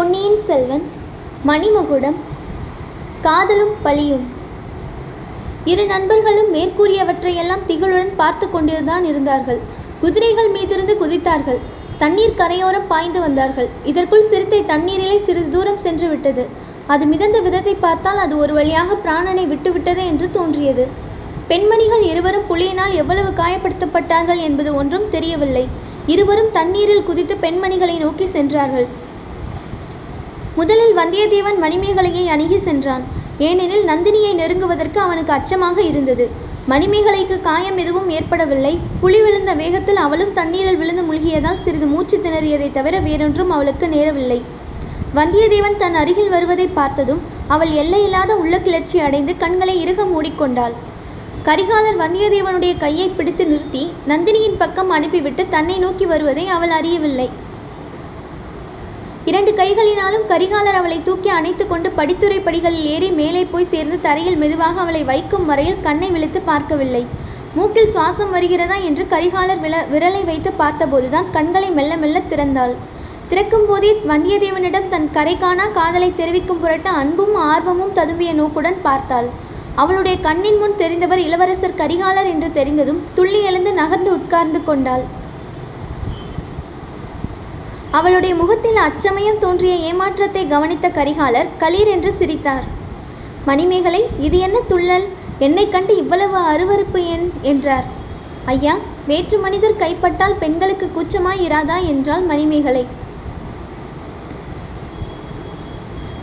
பொன்னியின் செல்வன் மணிமகுடம் காதலும் பழியும். இரு நண்பர்களும் மேற்கூறியவற்றையெல்லாம் திகழுடன் பார்த்து கொண்டிருந்தான் இருந்தார்கள். குதிரைகள் மீதிருந்து குதித்தார்கள். தண்ணீர் கரையோரம் பாய்ந்து வந்தார்கள். இதற்குள் சிறுத்தை தண்ணீரிலே சிறிது தூரம் சென்று விட்டது. அது மிதந்த விதத்தை பார்த்தால் அது ஒரு வழியாக பிராணனை விட்டுவிட்டது என்று தோன்றியது. பெண்மணிகள் இருவரும் புலியினால் எவ்வளவு காயப்படுத்தப்பட்டார்கள் என்பது ஒன்றும் தெரியவில்லை. இருவரும் தண்ணீரில் குதித்து பெண்மணிகளை நோக்கி சென்றார்கள். முதலில் வந்தியத்தேவன் மணிமேகலையை அணுகி சென்றான். ஏனெனில் நந்தினியை நெருங்குவதற்கு அவனுக்கு அச்சமாக இருந்தது. மணிமேகலைக்கு காயம் எதுவும் ஏற்படவில்லை. புலி விழுந்த வேகத்தில் அவளும் தண்ணீரில் விழுந்து மூழ்கியதால் சிறிது மூச்சு திணறியதை தவிர வேறொன்றும் அவளுக்கு நேரவில்லை. வந்தியத்தேவன் தன் அருகில் வருவதை பார்த்ததும் அவள் எல்லையில்லாத உள்ள கிளர்ச்சி அடைந்து கண்களை இறுக மூடிக்கொண்டாள். கரிகாலர் வந்தியத்தேவனுடைய கையை பிடித்து நிறுத்தி நந்தினியின் பக்கம் அனுப்பிவிட்டு தன்னை நோக்கி வருவதை அவள் அறியவில்லை. இரண்டு கைகளினாலும் கரிகாலர் அவளை தூக்கி அணைத்து கொண்டு படித்துறை படிகளில் ஏறி மேலே போய் சேர்ந்து தரையில் மெதுவாக அவளை வைக்கும் வரையில் கண்ணை விழித்து பார்க்கவில்லை. மூக்கில் சுவாசம் வருகிறதா என்று கரிகாலர் வில விரலை வைத்து பார்த்தபோதுதான் கண்களை மெல்ல மெல்ல திறந்தாள். திறக்கும் போதே வந்தியத்தேவனிடம் தன் கரை காணா காதலை தெரிவிக்கும் புரட்ட அன்பும் ஆர்வமும் ததும்பிய நோக்குடன் பார்த்தாள். அவளுடைய கண்ணின் முன் தெரிந்தவர் இளவரசர் கரிகாலர் என்று தெரிந்ததும் துள்ளி எழுந்து நகர்ந்து உட்கார்ந்து கொண்டாள். அவளுடைய முகத்தில் அச்சமயம் தோன்றிய ஏமாற்றத்தை கவனித்த கரிகாலர் களீர் என்று சிரித்தார். மணிமேகலை இது என்ன துள்ளல்? என்னை கண்டு இவ்வளவு அருவருப்பு ஏன்? என்றார். ஐயா வேற்று மனிதர் கைப்பட்டால் பெண்களுக்கு கூச்சமாய் இராதா? என்றாள் மணிமேகலை.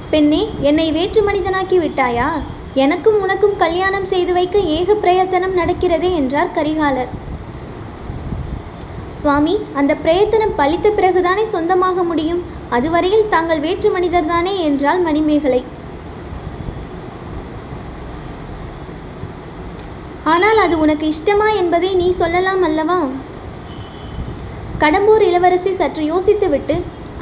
பெண்ணே என்னை வேற்று மனிதனாக்கி விட்டாயா? எனக்கும் உனக்கும் கல்யாணம் செய்து வைக்க ஏக பிரயத்தனம் நடக்கிறதே என்றார் கரிகாலர். சுவாமி அந்த பிரயத்தனம் பழித்த பிறகுதானே சொந்தமாக முடியும்? அதுவரையில் தாங்கள் வேற்று மனிதர்தானே என்றாள் மணிமேகலை. ஆனால் அது உனக்கு இஷ்டமா என்பதை நீ சொல்லலாம் அல்லவா? கடம்பூர் இளவரசி சற்று யோசித்துவிட்டு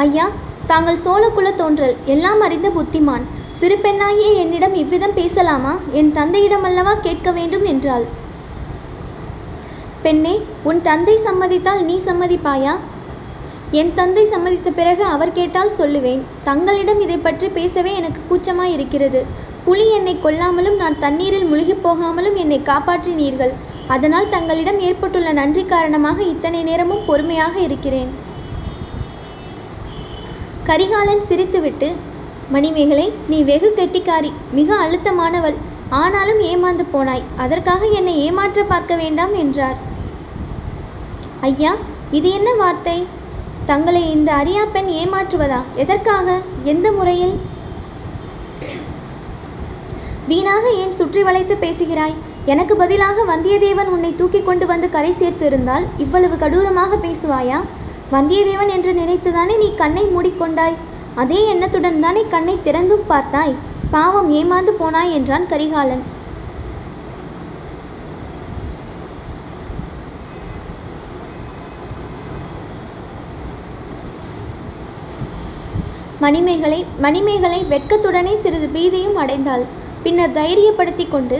ஐயா தாங்கள் சோழக்குல தோன்றல் எல்லாம் அறிந்த புத்திமான். சிறு பெண்ணாகிய என்னிடம் இவ்விதம் பேசலாமா? என் தந்தையிடம் அல்லவா கேட்க வேண்டும்? என்றாள். பெண்ணே உன் தந்தை சம்மதித்தால் நீ சம்மதிப்பாயா? என் தந்தை சம்மதித்த பிறகு அவர் கேட்டால் சொல்லுவேன் தங்களிடம் இதை பற்றி பேசவே எனக்கு கூச்சமாய் இருக்கிறது புலி என்னை கொல்லாமலும் நான் தண்ணீரில் முழுகிப் போகாமலும் என்னை காப்பாற்றினீர்கள். அதனால் தங்களிடம் ஏற்பட்டுள்ள நன்றி காரணமாக இத்தனை நேரமும் பொறுமையாக இருக்கிறேன். கரிகாலன் சிரித்துவிட்டு மணிமேகலை நீ வெகு கெட்டிக்காரி மிக அழுத்தமானவள் ஆனாலும் ஏமாந்து போனாய் அதற்காக என்னை ஏமாற்ற பார்க்க வேண்டாம் என்றார். ஐயா இது என்ன வார்த்தை? தங்களை இந்த அரியா பெண் ஏமாற்றுவதா? எதற்காக? எந்த முறையில்? வீணாக ஏன் சுற்றி வளைத்து பேசுகிறாய்? எனக்கு பதிலாக வந்தியத்தேவன் உன்னை தூக்கி கொண்டு வந்து கரை சேர்த்து இருந்தால் இவ்வளவு கடூரமாக பேசுவாயா? வந்தியத்தேவன் என்று நினைத்துதானே நீ கண்ணை மூடிக்கொண்டாய் அதே எண்ணத்துடன் தானே கண்ணை திறந்தும் பார்த்தாய்? பாவம் ஏமாந்து போனாய் என்றான் கரிகாலன். மணிமேகலை மணிமேகலை வெட்கத்துடனே சிறிது பீதியும் அடைந்தாள். பின்னர் தைரியப்படுத்தி கொண்டு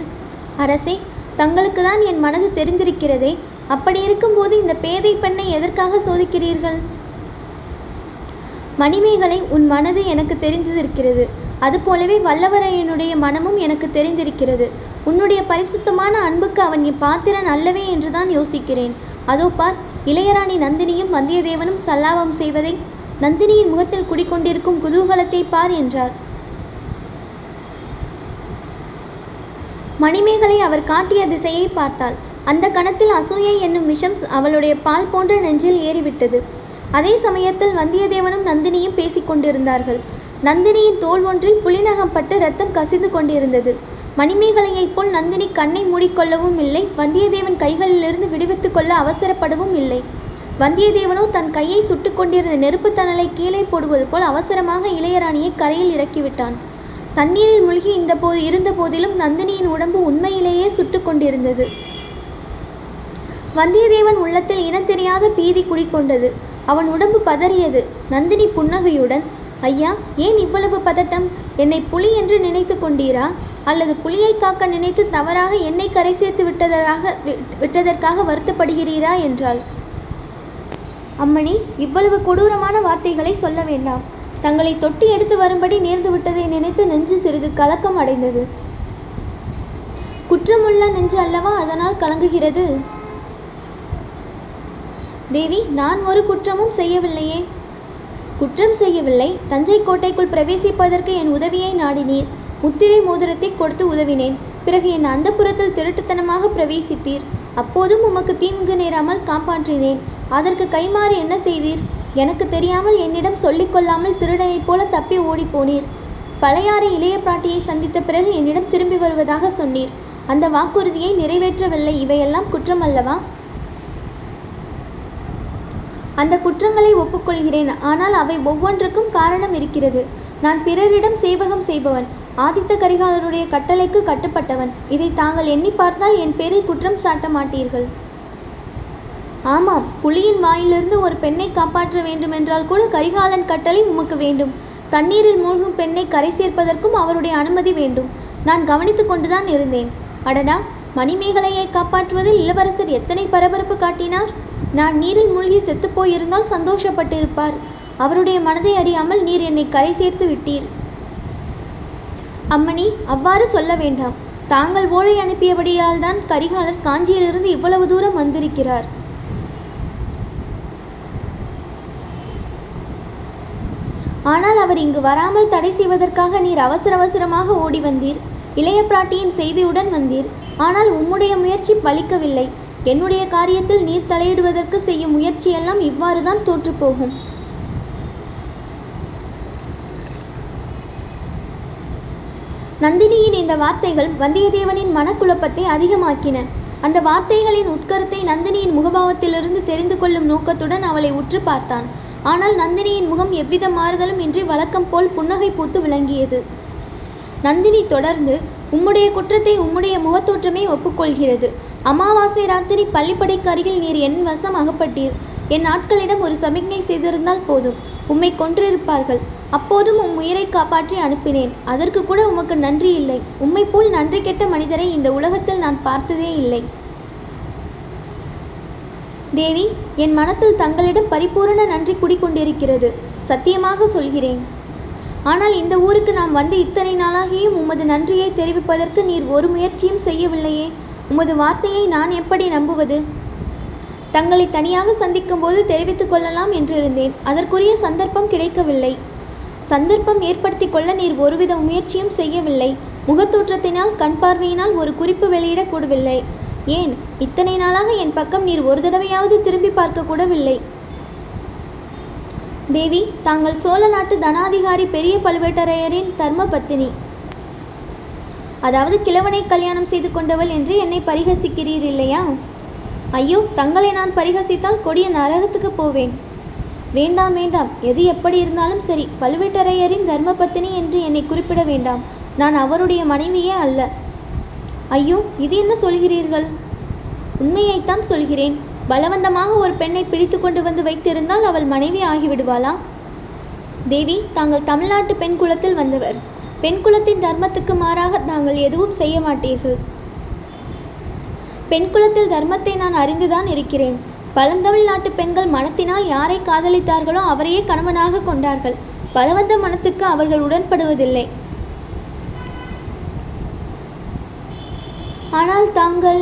அரசே தங்களுக்கு தான் என் மனது தெரிந்திருக்கிறதே. அப்படி இருக்கும்போது இந்த பேதை பெண்ணை எதற்காக சோதிக்கிறீர்கள்? மணிமேகலை உன் மனது எனக்கு தெரிந்திருக்கிறது. அதுபோலவே வல்லவரையனுடைய மனமும் எனக்கு தெரிந்திருக்கிறது. உன்னுடைய பரிசுத்தமான அன்புக்கு அவன் பாத்திரன் அல்லவே என்றுதான் யோசிக்கிறேன். அதோ பார் இளையராணி நந்தினியும் வந்தியத்தேவனும் சல்லாபம் செய்வதை நந்தினியின் முகத்தில் குடிக்கொண்டிருக்கும் குதூகலத்தை பார் என்றார். மணிமேகலை அவர் காட்டிய திசையை பார்த்தாள். அந்த கணத்தில் அசூயை என்னும் விஷம் அவளுடைய பால் போன்ற நெஞ்சில் ஏறிவிட்டது. அதே சமயத்தில் வந்தியத்தேவனும் நந்தினியும் பேசிக்கொண்டிருந்தார்கள் நந்தினியின் தோல் ஒன்றில் புலிநகப்பட்டு ரத்தம் கசிந்து கொண்டிருந்தது. மணிமேகலையைப் போல் நந்தினி கண்ணை மூடிக்கொள்ளவும் இல்லை வந்தியத்தேவன் கைகளிலிருந்து விடுவித்துக் கொள்ள அவசரப்படவும் இல்லை. வந்தியத்தேவனோ தன் கையை சுட்டு கொண்டிருந்த நெருப்புத் தணலை கீழே போடுவது போல் அவசரமாக இளையராணியை கரையில் இறக்கிவிட்டான். தண்ணீரில் மூழ்கி இந்த போது இருந்த போதிலும் நந்தினியின் உடம்பு உண்மையிலேயே சுட்டு கொண்டிருந்தது. வந்தியத்தேவன் உள்ளத்தில் இனத்தெரியாத பீதி குடிக்கொண்டது அவன் உடம்பு பதறியது. நந்தினி புன்னகையுடன் ஐயா ஏன் இவ்வளவு பதட்டம்? என்னை புலி என்று நினைத்து கொண்டீரா? அல்லது புலியை காக்க நினைத்து தவறாக என்னை கரை சேர்த்து விட்டதாக விட்டதற்காக வருத்தப்படுகிறீரா? என்றாள். அம்மணி இவ்வளவு கொடூரமான வார்த்தைகளை சொல்ல வேண்டாம். தங்களை தொட்டி எடுத்து வரும்படி நேர்ந்து விட்டதை நினைத்து நெஞ்சு சிறிது கலக்கம் அடைந்தது. குற்றமுள்ள நெஞ்சு அல்லவா அதனால் கலங்குகிறது? தேவி நான் ஒரு குற்றமும் செய்யவில்லையே. குற்றம் செய்யவில்லை. தஞ்சை கோட்டைக்குள் பிரவேசிப்பதற்கு என் உதவியை நாடினீர். முத்திரை மோதிரத்தை கொடுத்து உதவினேன். பிறகு என் அந்தப்புறத்தில் திருட்டுத்தனமாக பிரவேசித்தீர். அப்போதும் உமக்கு தீங்கு நேராமல் காப்பாற்றினேன். அதற்கு கைமாறு என்ன செய்தீர்? எனக்கு தெரியாமல் என்னிடம் சொல்லிக் கொள்ளாமல் திருடனைப் போல தப்பி ஓடிப்போனீர் பழையாறை இளைய பிராட்டியை சந்தித்த பிறகு என்னிடம் திரும்பி வருவதாக சொன்னீர். அந்த வாக்குறுதியை நிறைவேற்றவில்லை. இவையெல்லாம் குற்றம் அல்லவா அந்த குற்றங்களை ஒப்புக்கொள்கிறேன். ஆனால் அவை ஒவ்வொன்றுக்கும் காரணம் இருக்கிறது. நான் பிறரிடம் சேவகம் செய்பவன். ஆதித்த கரிகாலருடைய கட்டளைக்கு கட்டுப்பட்டவன். இதை தாங்கள் எண்ணி பார்த்தால் என் பேரில் குற்றம் சாட்ட மாட்டீர்கள். ஆமாம் புலியின் வாயிலிருந்து ஒரு பெண்ணை காப்பாற்ற வேண்டுமென்றால் கூட கரிகாலன் கட்டளை உமக்கு வேண்டும். தண்ணீரில் மூழ்கும் பெண்ணை கரை சேர்ப்பதற்கும் அவருடைய அனுமதி வேண்டும். நான் கவனித்து கொண்டுதான் இருந்தேன். அடடா மணிமேகலையை காப்பாற்றுவதில் இளவரசர் எத்தனை பரபரப்பு காட்டினார்? நான் நீரில் மூழ்கி செத்துப்போயிருந்தால் சந்தோஷப்பட்டிருப்பார். அவருடைய மனதை அறியாமல் நீர் என்னை கரை சேர்த்து விட்டீர். அம்மணி அவ்வாறு சொல்ல வேண்டாம். தாங்கள் ஓலை அனுப்பியபடியால் தான் கரிகாலர் காஞ்சியிலிருந்து இவ்வளவு தூரம் வந்திருக்கிறார். ஆனால் அவர் இங்கு வராமல் தடை செய்வதற்காக நீர் அவசர அவசரமாக ஓடி வந்தீர். இளைய பிராட்டியின் செய்தியுடன் வந்தீர். ஆனால் உம்முடைய முயற்சி பலிக்கவில்லை. என்னுடைய காரியத்தில் நீர் தலையிடுவதற்கு செய்யும் முயற்சியெல்லாம் இவ்வாறு தான் தோற்றுப்போகும். நந்தினியின் இந்த வார்த்தைகள் வந்தியத்தேவனின் மனக்குழப்பத்தை அதிகமாக்கின. அந்த வார்த்தைகளின் உட்கருத்தை நந்தினியின் முகபாவத்திலிருந்து தெரிந்து கொள்ளும் நோக்கத்துடன் அவளை உற்று பார்த்தான். ஆனால் நந்தினியின் முகம் எவ்வித மாறுதலும் இன்றி வழக்கம் போல் புன்னகை பூத்து விளங்கியது. நந்தினி தொடர்ந்து உம்முடைய குற்றத்தை உம்முடைய முகத்தோற்றமே ஒப்புக்கொள்கிறது. அமாவாசை ராத்திரி பள்ளிப்படைக்கு அருகில் நீர் என் வசம் அகப்பட்டீர். என் ஆட்களிடம் ஒரு சமிக்ஞை செய்திருந்தால் போதும். உம்மை கொன்றிருப்பார்கள். அப்போதும் உம் உயிரை காப்பாற்றி அனுப்பினேன். அதற்கு கூட உமக்கு நன்றி இல்லை உம்மை போல் நன்றி கெட்ட மனிதரை இந்த உலகத்தில் நான் பார்த்ததே இல்லை. தேவி என் மனத்தில் தங்களிடம் பரிபூரண நன்றி குடிக்கொண்டிருக்கிறது சத்தியமாக சொல்கிறேன். ஆனால் இந்த ஊருக்கு நாம் வந்து இத்தனை நாளாகியும் உமது நன்றியை தெரிவிப்பதற்கு நீர் ஒரு முயற்சியும் செய்யவில்லையே. உமது வார்த்தையை நான் எப்படி நம்புவது? தங்களை தனியாக சந்திக்கும் போது தெரிவித்துக் கொள்ளலாம் என்றிருந்தேன். அதற்குரிய சந்தர்ப்பம் கிடைக்கவில்லை. சந்தர்ப்பம் ஏற்படுத்தி கொள்ள நீர் ஒருவித முயற்சியும் செய்யவில்லை. முகத்தோற்றத்தினால் கண் பார்வையினால் ஒரு குறிப்பு வெளியிடக்கூடவில்லை ஏன்? இத்தனை நாளாக என் பக்கம் நீர் ஒரு தடவையாவது திரும்பி பார்க்க கூடவில்லை தேவி தாங்கள் சோழ நாட்டு தனாதிகாரி பெரிய பழுவேட்டரையரின் தர்ம பத்தினி அதாவது கிழவனை கல்யாணம் செய்து கொண்டவள் என்று என்னை பரிகசிக்கிறீர் இல்லையா? ஐயோ தங்களை நான் பரிகசித்தால் கொடிய நரகத்துக்கு போவேன். வேண்டாம் வேண்டாம். எது எப்படி இருந்தாலும் சரி. பழுவேட்டரையரின் தர்மபத்தினி என்று என்னை குறிப்பிட வேண்டாம். நான் அவருடைய மனைவியே அல்ல. ஐயோ இது என்ன சொல்கிறீர்கள்? உண்மையைத்தான் சொல்கிறேன். பலவந்தமாக ஒரு பெண்ணை பிடித்து கொண்டு வந்து வைத்திருந்தால் அவள் மனைவி ஆகிவிடுவாளா? தேவி தாங்கள் தமிழ்நாட்டு பெண் குலத்தில் வந்தவர். பெண் குலத்தின் தர்மத்துக்கு மாறாக தாங்கள் எதுவும் செய்ய மாட்டீர்கள். பெண் குலத்தில் தர்மத்தை நான் அறிந்துதான் இருக்கிறேன். பழந்தமிழ் நாட்டு பெண்கள் மனத்தினால் யாரை காதலித்தார்களோ அவரையே கணவனாக கொண்டார்கள். பலவந்த மனத்துக்கு அவர்கள் உடன்படுவதில்லை. ஆனால் தாங்கள்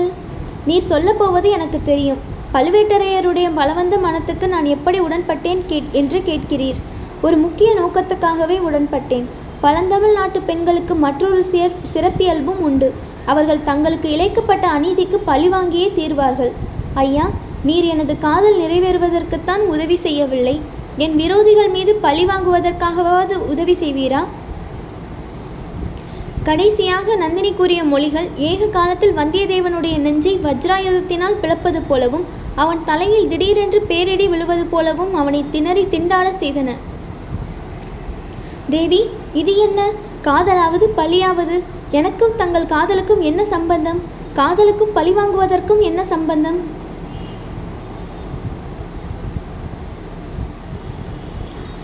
நீர் சொல்லப்போவது எனக்கு தெரியும். பழுவேட்டரையருடைய பலவந்த மனத்துக்கு நான் எப்படி உடன்பட்டேன் கேட் என்று கேட்கிறீர். ஒரு முக்கிய நோக்கத்துக்காகவே உடன்பட்டேன். பழந்தமிழ் நாட்டு பெண்களுக்கு மற்றொரு சிற் சிறப்பியல்பும் உண்டு. அவர்கள் தங்களுக்கு இழைக்கப்பட்ட அநீதிக்கு பழிவாங்கியே தீர்வார்கள். ஐயா நீர் எனது காதல் நிறைவேறுவதற்குத்தான் உதவி செய்யவில்லை. என் விரோதிகள் மீது பழி வாங்குவதற்காகவாவது உதவி செய்வீரா? கடைசியாக நந்தினி கூறிய மொழிகள் ஏக காலத்தில் வந்தியத்தேவனுடைய நெஞ்சை வஜ்ராயுதத்தினால் பிளப்பது போலவும் அவன் தலையில் திடீரென்று பேரிடி விழுவது போலவும் அவனை திணறி திண்டாட செய்தன. தேவி இது என்ன? காதலாவது பழியாவது? எனக்கும் தங்கள் காதலுக்கும் என்ன சம்பந்தம்? காதலுக்கும் பழி வாங்குவதற்கும் என்ன சம்பந்தம்?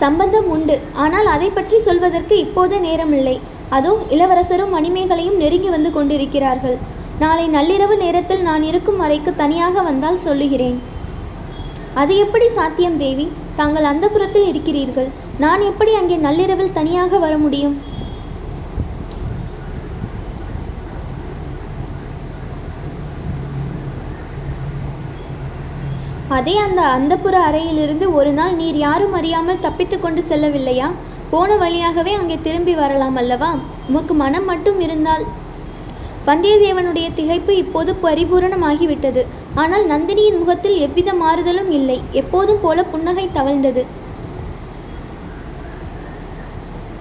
சம்பந்தம் உண்டு. ஆனால் அதை பற்றி சொல்வதற்கு இப்போது நேரமில்லை. அதோ இளவரசரும் மணிமேகலையும் நெருங்கி வந்து கொண்டிருக்கிறார்கள். நாளை நள்ளிரவு நேரத்தில் நான் இருக்கும் அறைக்கு தனியாக வந்தால் சொல்லுகிறேன். அது எப்படி சாத்தியம் தேவி? தாங்கள் அந்த புறத்தில் இருக்கிறீர்கள். நான் எப்படி அங்கே நள்ளிரவில் தனியாக வர முடியும்? அதே அந்த அந்தப்புற அறையிலிருந்து ஒரு நாள் நீர் யாரும் அறியாமல் தப்பித்து கொண்டு செல்லவில்லையா? போன வழியாகவே அங்கே திரும்பி வரலாம் அல்லவா? உமக்கு மனம் மட்டும் இருந்தால். வந்தியத்தேவனுடைய திகைப்பு இப்போது பரிபூரணமாகிவிட்டது. ஆனால் நந்தினியின் முகத்தில் எவ்வித மாறுதலும் இல்லை. எப்போதும் போல புன்னகை தவழ்ந்தது.